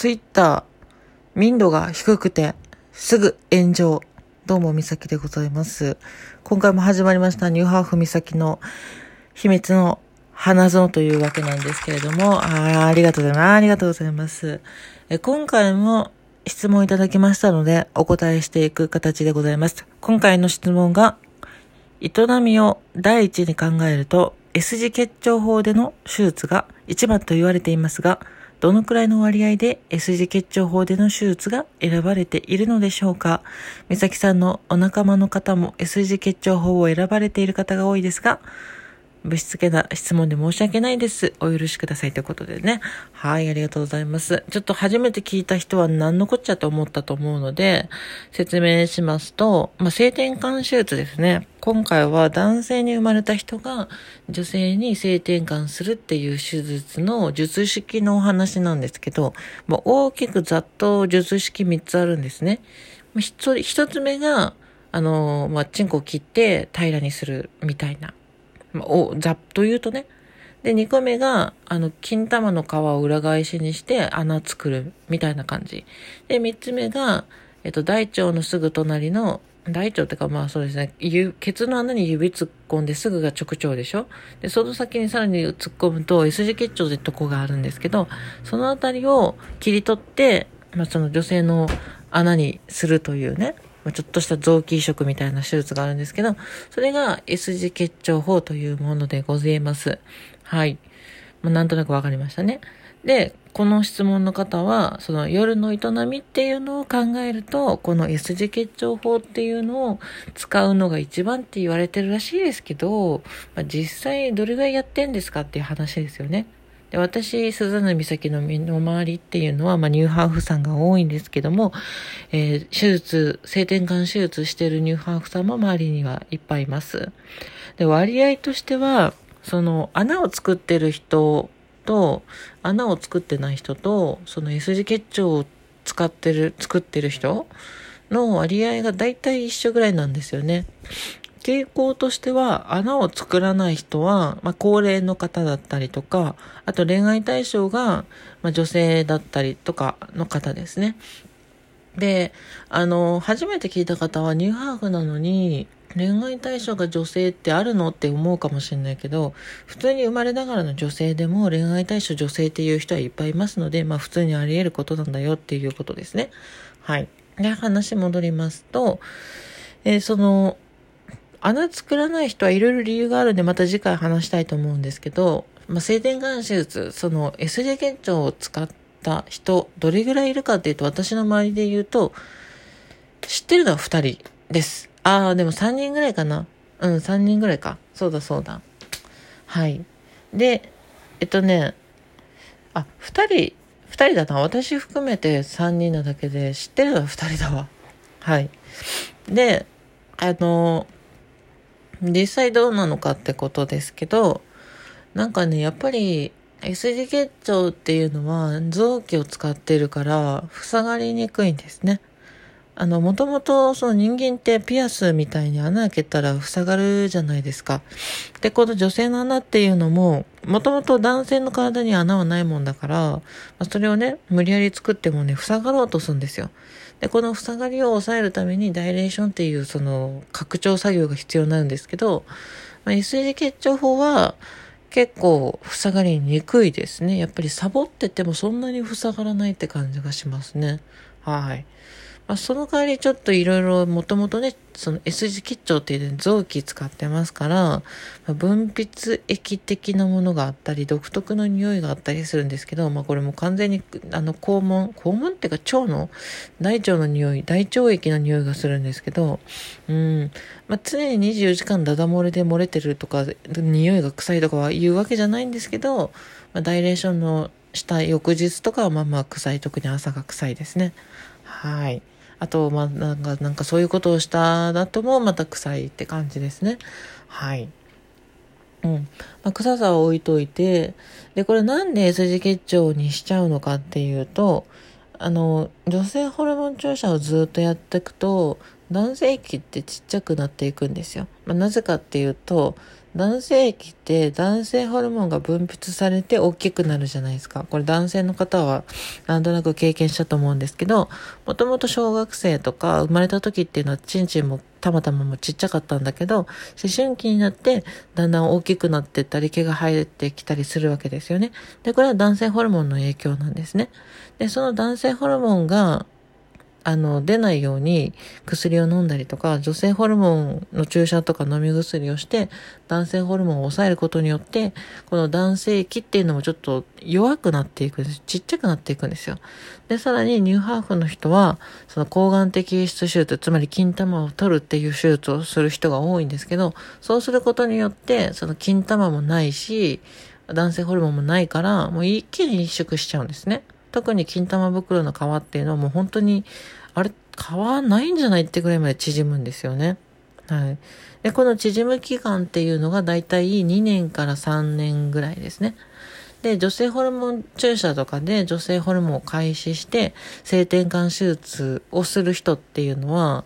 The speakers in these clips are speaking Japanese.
ツイッター、民度が低くて、すぐ炎上。どうも、みさきでございます。今回も始まりました、ニューハーフみさきの秘密の花園というわけなんですけれども、あありがとうございます。ありがとうございます。え今回も質問いただきましたので、お答えしていく形でございます。今回の質問が、営みを第一に考えると、S 字結腸法での手術が一番と言われていますが、どのくらいの割合で S 字結腸法での手術が選ばれているのでしょうか？美咲さんのお仲間の方も S 字結腸法を選ばれている方が多いですが、ぶしつけな質問で申し訳ないです。お許しくださいということでね。はい、ありがとうございます。ちょっと初めて聞いた人は何のこっちゃと思ったと思うので、説明しますと、まあ、性転換手術ですね。今回は男性に生まれた人が女性に性転換するっていう手術の術式のお話なんですけど、まあ、大きくざっと術式3つあるんですね。一つ目が、あの、まあ、チンコを切って平らにするみたいな。まお、ざっと言うとね。で、2個目が、あの、金玉の皮を裏返しにして穴作るみたいな感じ。で、3つ目が、えっと、大腸のすぐ隣の、大腸ってかまあそうですね、ケツの穴に指突っ込んですぐが直腸でしょで、その先にさらに突っ込むと S 字結腸ってとこがあるんですけど、そのあたりを切り取って、まあその女性の穴にするというね、まあ、ちょっとした臓器移植みたいな手術があるんですけど、それが S 字結腸法というものでございます。はい。まあ、なんとなくわかりましたね。で、この質問の方は、その夜の営みっていうのを考えると、この S 字結腸法っていうのを使うのが一番って言われてるらしいですけど、まあ、実際どれぐらいやってんですかっていう話ですよね。で私、スザナ岬の身の回りっていうのは、まあ、ニューハーフさんが多いんですけども、えー、手術、性転換手術してるニューハーフさんも周りにはいっぱいいます。で、割合としては、その、穴を作ってる人と、穴を作ってない人と、その S 字結腸を使ってる、作ってる人の割合が大体一緒ぐらいなんですよね。傾向としては、穴を作らない人は、まあ、高齢の方だったりとか、あと恋愛対象が、まあ、女性だったりとかの方ですね。で、あの、初めて聞いた方はニューハーフなのに、恋愛対象が女性ってあるのって思うかもしれないけど、普通に生まれながらの女性でも恋愛対象女性っていう人はいっぱいいますので、まあ普通にあり得ることなんだよっていうことですね。はい。で、話戻りますと、えー、その、穴作らない人はいろいろ理由があるんで、また次回話したいと思うんですけど、まあ、性転換手術、その S 字結腸を使った人、どれぐらいいるかっていうと、私の周りで言うと、知ってるのは2人です。ああ、でも3人ぐらいかな。うん、3人ぐらいか。そうだそうだ。はい。で、えっとね、あ、2人、2人だな。私含めて3人なだけで、知ってるのは2人だわ。はい。で、あの、実際どうなのかってことですけど、なんかね、やっぱり S 字結腸っていうのは臓器を使ってるから塞がりにくいんですね。あの、もともとその人間ってピアスみたいに穴開けたら塞がるじゃないですか。で、この女性の穴っていうのも、もともと男性の体に穴はないもんだから、まあ、それをね、無理やり作ってもね、塞がろうとするんですよ。で、この塞がりを抑えるためにダイレーションっていうその拡張作業が必要になるんですけど、まあ、S 字結腸法は結構塞がりにくいですね。やっぱりサボっててもそんなに塞がらないって感じがしますね。はい。まあ、その代わりちょっといろいろもともとね、その S 字結腸っていう臓器使ってますから、まあ、分泌液的なものがあったり、独特の匂いがあったりするんですけど、まあこれも完全に、あの、肛門、肛門っていうか腸の、大腸の匂い、大腸液の匂いがするんですけど、うん、まあ常に24時間ダダ漏れで漏れてるとか、匂いが臭いとかは言うわけじゃないんですけど、まあ、ダイレーションのした翌日とかはまあまあ臭い、特に朝が臭いですね。はい。あと、まあ、なんか、なんかそういうことをしただともまた臭いって感じですね。はい。うん。まあ、臭さは置いといて、で、これなんで S 字結腸にしちゃうのかっていうと、あの、女性ホルモン注射をずっとやっていくと、男性器ってちっちゃくなっていくんですよ。まあ、なぜかっていうと、男性器って男性ホルモンが分泌されて大きくなるじゃないですか。これ男性の方はなんとなく経験したと思うんですけど、もともと小学生とか生まれた時っていうのはチンチンもたまたまもちっちゃかったんだけど、思春期になってだんだん大きくなってったり毛が生えてきたりするわけですよね。で、これは男性ホルモンの影響なんですね。で、その男性ホルモンがあの、出ないように薬を飲んだりとか、女性ホルモンの注射とか飲み薬をして、男性ホルモンを抑えることによって、この男性器っていうのもちょっと弱くなっていくんです。ちっちゃくなっていくんですよ。で、さらにニューハーフの人は、その抗がん的輸出手術、つまり金玉を取るっていう手術をする人が多いんですけど、そうすることによって、その金玉もないし、男性ホルモンもないから、もう一気に萎縮しちゃうんですね。特に金玉袋の皮っていうのはもう本当に、あれ、皮ないんじゃないってぐらいまで縮むんですよね。はい。で、この縮む期間っていうのがだいたい2年から3年ぐらいですね。で、女性ホルモン注射とかで女性ホルモンを開始して性転換手術をする人っていうのは、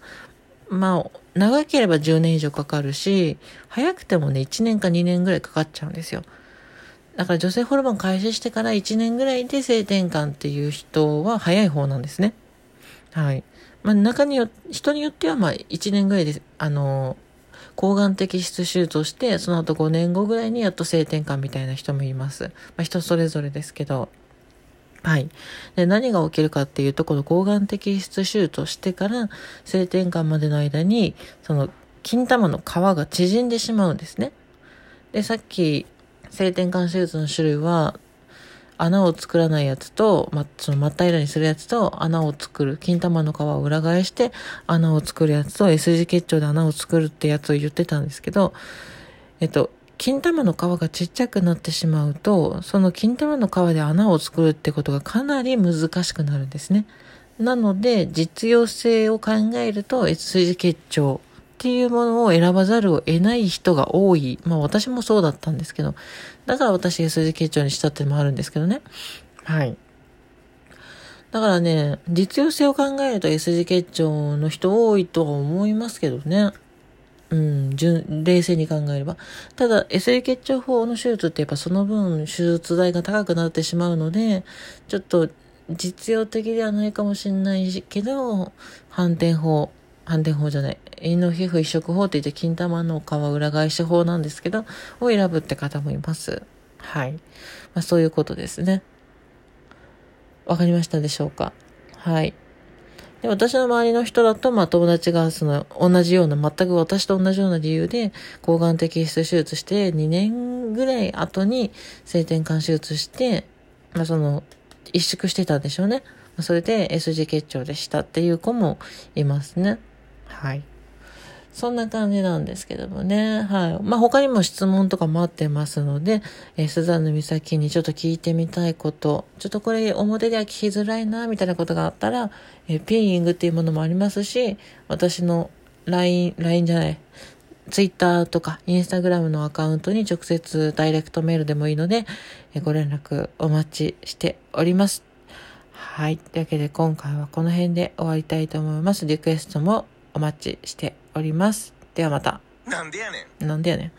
まあ、長ければ10年以上かかるし、早くてもね、1年か2年ぐらいかかっちゃうんですよ。だから女性ホルモン開始してから1年ぐらいで性転換っていう人は早い方なんですね。はい。まあ、中によ、人によってはまあ1年ぐらいで、あの、抗がん摘出手術をして、その後5年後ぐらいにやっと性転換みたいな人もいます。まあ、人それぞれですけど。はい。で、何が起きるかっていうと、この抗がん摘出手術をしてから性転換までの間に、その、金玉の皮が縮んでしまうんですね。で、さっき性転換手術の種類は、穴を作らないやつと、ま、その真っ平らにするやつと、穴を作る、金玉の皮を裏返して、穴を作るやつと、S 字結腸で穴を作るってやつを言ってたんですけど、えっと、金玉の皮がちっちゃくなってしまうと、その金玉の皮で穴を作るってことがかなり難しくなるんですね。なので、実用性を考えると、S 字結腸っていうものを選ばざるを得ない人が多い。まあ私もそうだったんですけど、だから私 S 字結腸にしたってのもあるんですけどね。はい。だからね、実用性を考えると S 字結腸の人多いとは思いますけどね。うん、純、冷静に考えれば。ただ、S 字結腸法の手術ってやっぱその分手術代が高くなってしまうので、ちょっと実用的ではないかもしれないけど、反転法反転法じゃない、陰の皮膚移植法って言って金玉の皮裏返し法なんですけど、を選ぶって方もいます。はい。まあそういうことですね。わかりましたでしょうか？はい。で、私の周りの人だと、まあ友達がその同じような、全く私と同じような理由で、抗がん摘出手術して2年ぐらい後に性転換手術して、まあその、萎縮してたんでしょうね。それで S 字結腸でしたっていう子もいますね。はい。そんな感じなんですけどもね。はい。まあ、他にも質問とか待ってますので、えー、スザンヌ美咲にちょっと聞いてみたいこと、ちょっとこれ表では聞きづらいな、みたいなことがあったら、えー、ピーイングっていうものもありますし、私の LINE、LINE じゃない、Twitter とか Instagram のアカウントに直接ダイレクトメールでもいいので、えー、ご連絡お待ちしております。はい。というわけで今回はこの辺で終わりたいと思います。リクエストもお待ちしております。ではまた。なんでやねん。なんでやねん。